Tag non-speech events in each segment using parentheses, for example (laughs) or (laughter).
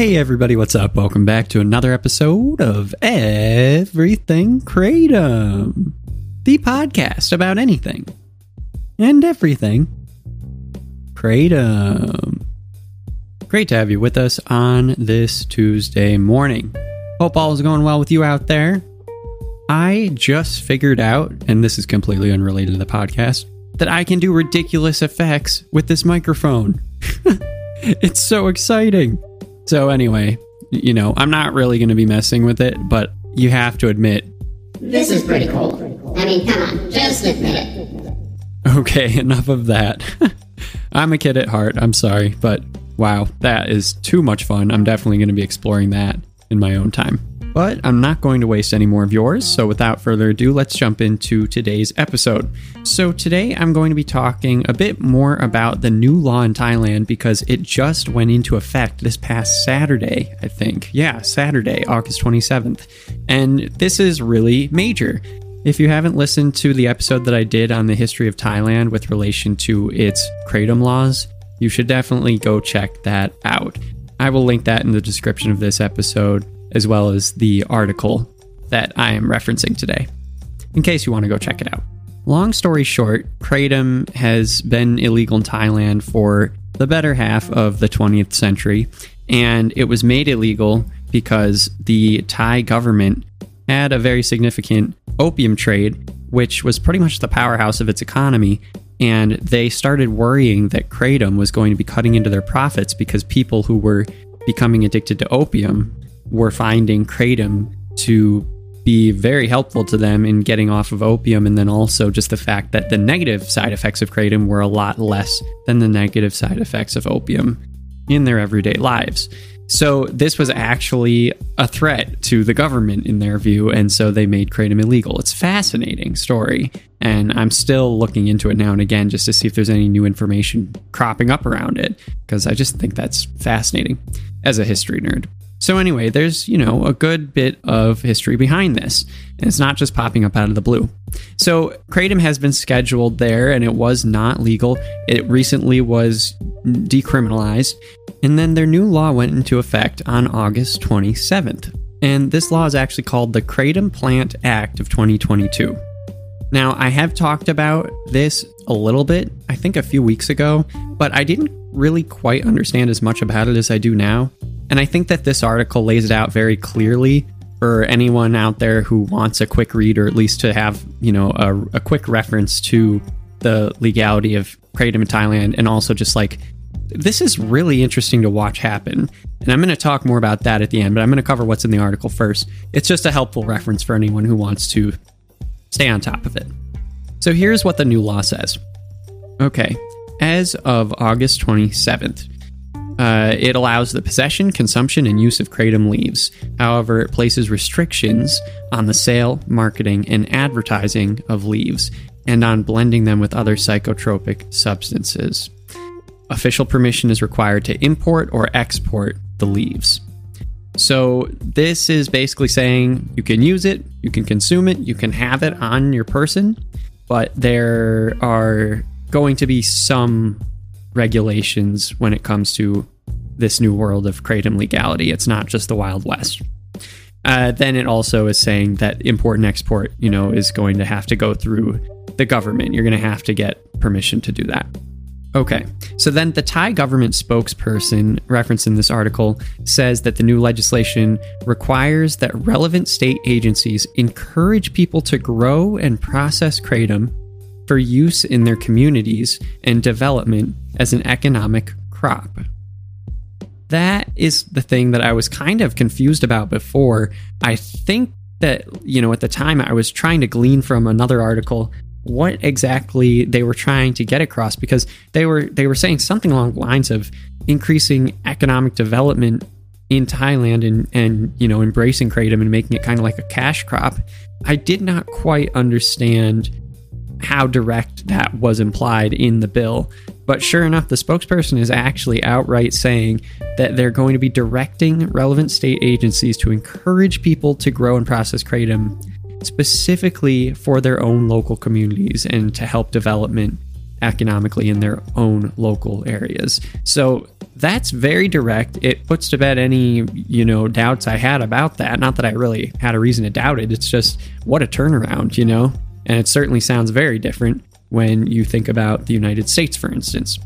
Hey everybody, what's up? Welcome back to another episode of Everything Kratom, the podcast about anything and everything Kratom. Great to have you with us on this Tuesday morning. Hope all is going well with you out there. I just figured out, and this is completely unrelated to the podcast, that I can do ridiculous effects with this microphone. (laughs) it's so exciting. So, anyway, you know, I'm not really going to be messing with it, but you have to admit. This is pretty cool. I mean, come on, just admit it. Okay, (laughs) enough of that. (laughs) I'm a kid at heart. I'm sorry, but wow, that is too much fun. I'm definitely going to be exploring that in my own time. But I'm not going to waste any more of yours, so without further ado, let's jump into today's episode. So, today I'm going to be talking a bit more about the new law in Thailand because it just went into effect this past Saturday, I think. Yeah, Saturday, August 27th. And this is really major. If you haven't listened to the episode that I did on the history of Thailand with relation to its kratom laws, you should definitely go check that out. I will link that in the description of this episode as well as the article that I am referencing today, in case you want to go check it out. Long story short, Kratom has been illegal in Thailand for the better half of the 20th century, and it was made illegal because the Thai government had a very significant opium trade, which was pretty much the powerhouse of its economy. And they started worrying that Kratom was going to be cutting into their profits because people who were becoming addicted to opium were finding kratom to be very helpful to them in getting off of opium, and then also just the fact that the negative side effects of kratom were a lot less than the negative side effects of opium in their everyday lives. So, this was actually a threat to the government in their view, and so they made kratom illegal. It's a fascinating story, and I'm still looking into it now and again just to see if there's any new information cropping up around it, because I just think that's fascinating as a history nerd. So, anyway, there's, you know, a good bit of history behind this. And it's not just popping up out of the blue. So, Kratom has been scheduled there and it was not legal. It recently was decriminalized. And then their new law went into effect on August 27th. And this law is actually called the Kratom Plant Act of 2022. Now, I have talked about this a little bit, I think a few weeks ago, but I didn't really quite understand as much about it as I do now. And I think that this article lays it out very clearly for anyone out there who wants a quick read or at least to have, you know, a, a quick reference to the legality of kratom in Thailand and also just like this is really interesting to watch happen. And I'm going to talk more about that at the end, but I'm going to cover what's in the article first. It's just a helpful reference for anyone who wants to stay on top of it. So here's what the new law says. Okay, as of August 27th, uh, it allows the possession, consumption, and use of kratom leaves. However, it places restrictions on the sale, marketing, and advertising of leaves, and on blending them with other psychotropic substances. Official permission is required to import or export the leaves. So, this is basically saying you can use it, you can consume it, you can have it on your person, but there are going to be some regulations when it comes to this new world of kratom legality. It's not just the Wild West. Uh, then it also is saying that import and export, you know, is going to have to go through the government. You're going to have to get permission to do that. Okay, so then the Thai government spokesperson referenced in this article says that the new legislation requires that relevant state agencies encourage people to grow and process kratom for use in their communities and development as an economic crop. That is the thing that I was kind of confused about before. I think that, you know, at the time I was trying to glean from another article what exactly they were trying to get across because they were they were saying something along the lines of increasing economic development in Thailand and and you know embracing kratom and making it kind of like a cash crop. I did not quite understand how direct that was implied in the bill. But sure enough, the spokesperson is actually outright saying that they're going to be directing relevant state agencies to encourage people to grow and process kratom specifically for their own local communities and to help development economically in their own local areas. So that's very direct. It puts to bed any, you know, doubts I had about that. Not that I really had a reason to doubt it. It's just what a turnaround, you know? And it certainly sounds very different when you think about the United States, for instance.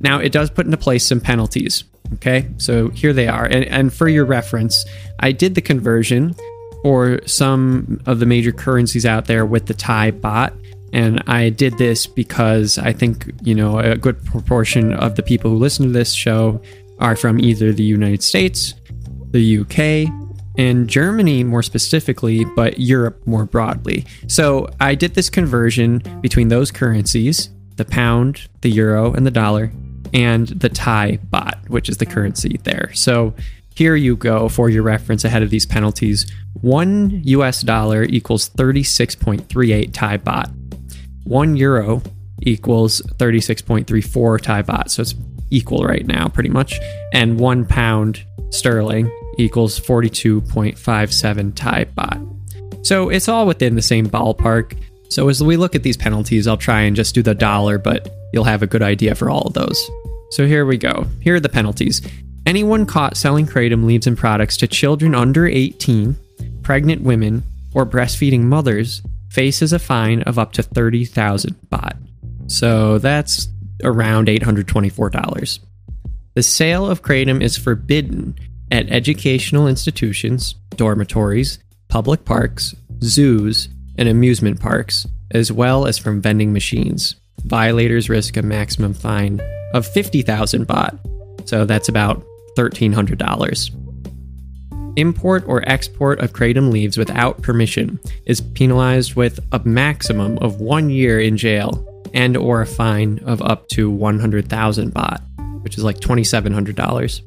Now, it does put into place some penalties. Okay, so here they are. And, and for your reference, I did the conversion for some of the major currencies out there with the Thai baht. And I did this because I think, you know, a good proportion of the people who listen to this show are from either the United States, the UK, and Germany more specifically, but Europe more broadly. So I did this conversion between those currencies the pound, the euro, and the dollar, and the Thai baht, which is the currency there. So here you go for your reference ahead of these penalties. One US dollar equals 36.38 Thai baht. One euro equals 36.34 Thai baht. So it's equal right now, pretty much. And one pound sterling equals 42.57 Thai baht. So it's all within the same ballpark. So as we look at these penalties, I'll try and just do the dollar, but you'll have a good idea for all of those. So here we go. Here are the penalties. Anyone caught selling kratom leaves and products to children under 18, pregnant women, or breastfeeding mothers faces a fine of up to 30,000 baht. So that's around $824. The sale of kratom is forbidden at educational institutions, dormitories, public parks, zoos, and amusement parks, as well as from vending machines. Violators risk a maximum fine of 50,000 baht, so that's about $1,300. Import or export of kratom leaves without permission is penalized with a maximum of one year in jail and or a fine of up to 100,000 baht, which is like $2,700.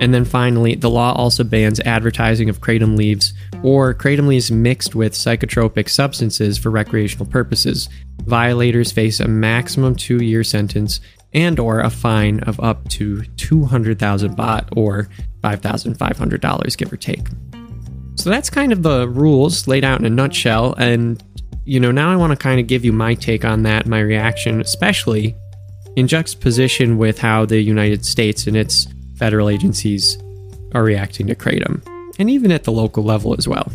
And then finally, the law also bans advertising of kratom leaves or kratom leaves mixed with psychotropic substances for recreational purposes. Violators face a maximum 2-year sentence and or a fine of up to 200,000 baht or $5,500 give or take. So that's kind of the rules laid out in a nutshell and you know, now I want to kind of give you my take on that, my reaction, especially in juxtaposition with how the United States and its federal agencies are reacting to Kratom, and even at the local level as well.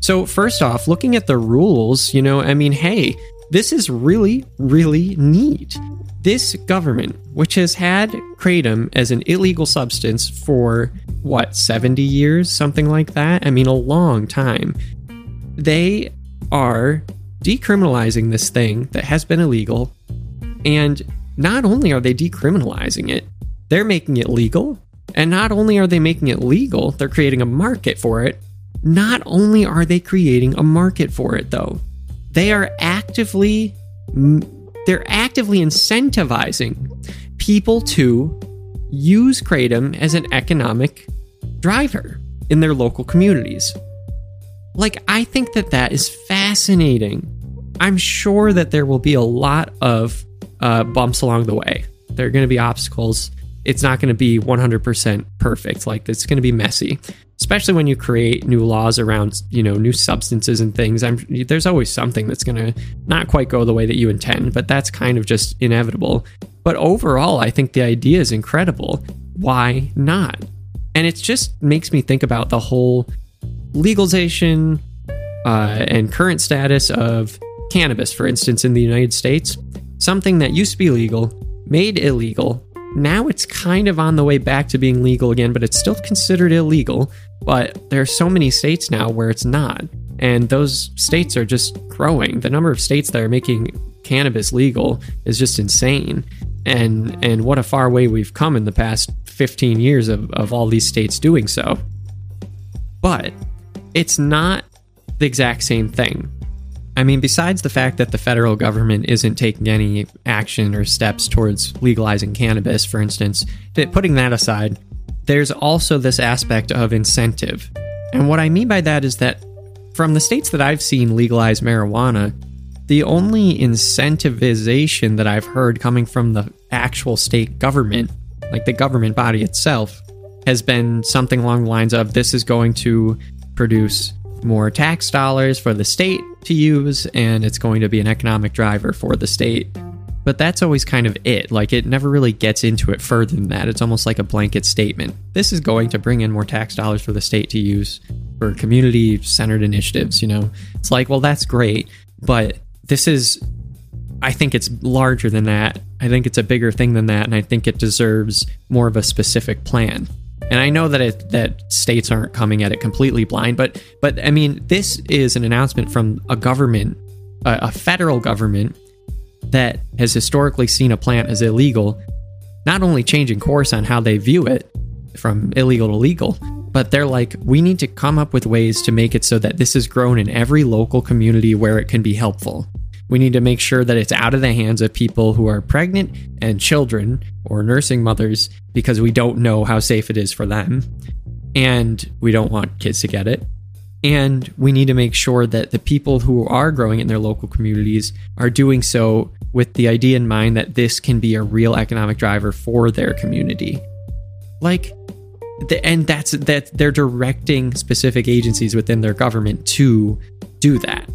So, first off, looking at the rules, you know, I mean, hey, this is really, really neat. This government, which has had Kratom as an illegal substance for what, 70 years, something like that? I mean, a long time. They are decriminalizing this thing that has been illegal. And not only are they decriminalizing it, they're making it legal. And not only are they making it legal, they're creating a market for it. Not only are they creating a market for it though, they are actively they're actively incentivizing people to use kratom as an economic driver in their local communities. Like I think that that is fascinating. I'm sure that there will be a lot of uh, bumps along the way. There are going to be obstacles it's not going to be 100% perfect. Like it's going to be messy, especially when you create new laws around, you know, new substances and things. I'm there's always something that's going to not quite go the way that you intend, but that's kind of just inevitable. But overall, I think the idea is incredible. Why not? And it just makes me think about the whole legalization uh, and current status of cannabis, for instance, in the United States. Something that used to be legal, made illegal, now it's kind of on the way back to being legal again, but it's still considered illegal. But there are so many states now where it's not. And those states are just growing. The number of states that are making cannabis legal is just insane. And and what a far way we've come in the past 15 years of, of all these states doing so. But it's not the exact same thing. I mean, besides the fact that the federal government isn't taking any action or steps towards legalizing cannabis, for instance, putting that aside, there's also this aspect of incentive. And what I mean by that is that from the states that I've seen legalize marijuana, the only incentivization that I've heard coming from the actual state government, like the government body itself, has been something along the lines of this is going to produce more tax dollars for the state to use, and it's going to be an economic driver for the state. But that's always kind of it. Like, it never really gets into it further than that. It's almost like a blanket statement. This is going to bring in more tax dollars for the state to use for community centered initiatives, you know? It's like, well, that's great, but this is, I think it's larger than that. I think it's a bigger thing than that, and I think it deserves more of a specific plan. And I know that it, that states aren't coming at it completely blind, but but I mean, this is an announcement from a government, a, a federal government that has historically seen a plant as illegal, not only changing course on how they view it from illegal to legal, but they're like, we need to come up with ways to make it so that this is grown in every local community where it can be helpful. We need to make sure that it's out of the hands of people who are pregnant and children or nursing mothers because we don't know how safe it is for them. And we don't want kids to get it. And we need to make sure that the people who are growing in their local communities are doing so with the idea in mind that this can be a real economic driver for their community. Like, and that's that they're directing specific agencies within their government to do that.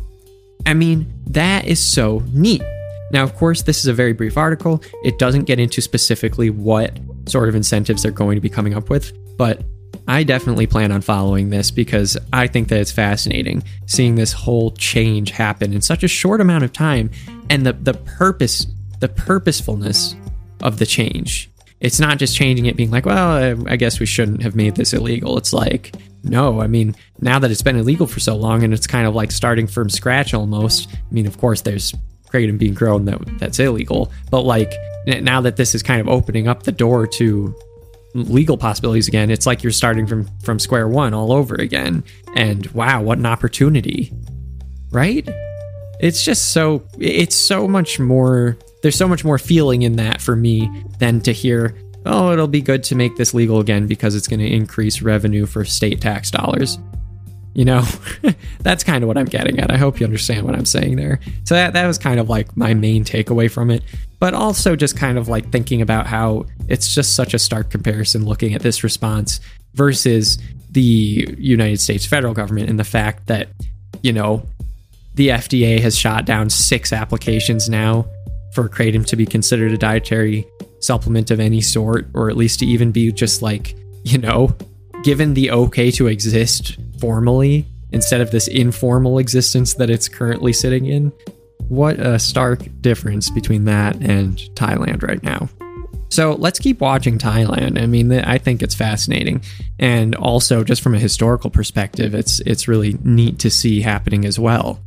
I mean, that is so neat. Now, of course, this is a very brief article. It doesn't get into specifically what sort of incentives they're going to be coming up with, but I definitely plan on following this because I think that it's fascinating seeing this whole change happen in such a short amount of time and the the purpose the purposefulness of the change. It's not just changing it being like, well, I guess we shouldn't have made this illegal. It's like, no, I mean, now that it's been illegal for so long and it's kind of like starting from scratch almost. I mean, of course, there's kratom being grown that that's illegal, but like now that this is kind of opening up the door to legal possibilities again, it's like you're starting from from square one all over again. And wow, what an opportunity. Right? It's just so it's so much more there's so much more feeling in that for me than to hear oh, it'll be good to make this legal again because it's going to increase revenue for state tax dollars. You know, (laughs) that's kind of what I'm getting at. I hope you understand what I'm saying there. So that that was kind of like my main takeaway from it, but also just kind of like thinking about how it's just such a stark comparison looking at this response versus the United States federal government and the fact that, you know, the FDA has shot down six applications now for kratom to be considered a dietary supplement of any sort, or at least to even be just like, you know, given the okay to exist formally instead of this informal existence that it's currently sitting in. What a stark difference between that and Thailand right now. So let's keep watching Thailand. I mean, I think it's fascinating, and also just from a historical perspective, it's it's really neat to see happening as well.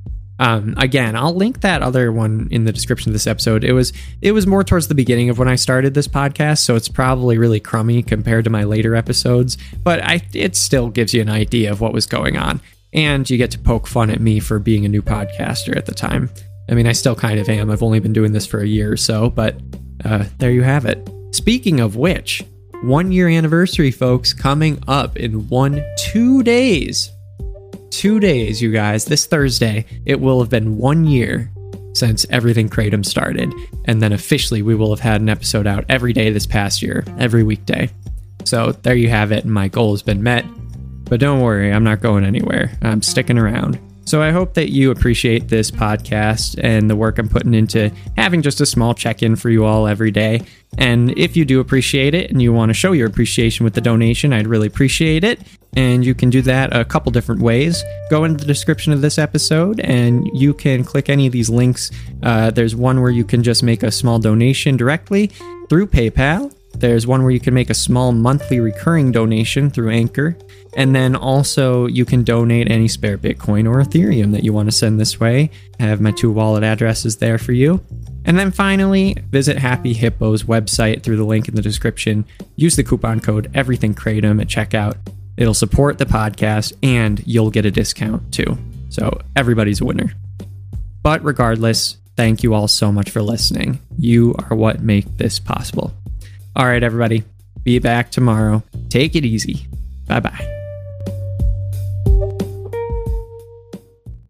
Um, again, I'll link that other one in the description of this episode. It was it was more towards the beginning of when I started this podcast, so it's probably really crummy compared to my later episodes, but I it still gives you an idea of what was going on, and you get to poke fun at me for being a new podcaster at the time. I mean, I still kind of am. I've only been doing this for a year or so, but uh, there you have it. Speaking of which, one year anniversary, folks, coming up in one two days two days, you guys, this Thursday, it will have been one year since everything Kratom started. And then officially, we will have had an episode out every day this past year, every weekday. So there you have it. My goal has been met. But don't worry, I'm not going anywhere. I'm sticking around. So I hope that you appreciate this podcast and the work I'm putting into having just a small check in for you all every day. And if you do appreciate it and you want to show your appreciation with the donation, I'd really appreciate it. And you can do that a couple different ways. Go into the description of this episode and you can click any of these links. Uh, there's one where you can just make a small donation directly through PayPal. There's one where you can make a small monthly recurring donation through Anchor. And then also, you can donate any spare Bitcoin or Ethereum that you want to send this way. I have my two wallet addresses there for you. And then finally, visit Happy Hippo's website through the link in the description. Use the coupon code EverythingKratom at checkout. It'll support the podcast and you'll get a discount too. So everybody's a winner. But regardless, thank you all so much for listening. You are what make this possible. All right, everybody, be back tomorrow. Take it easy. Bye bye.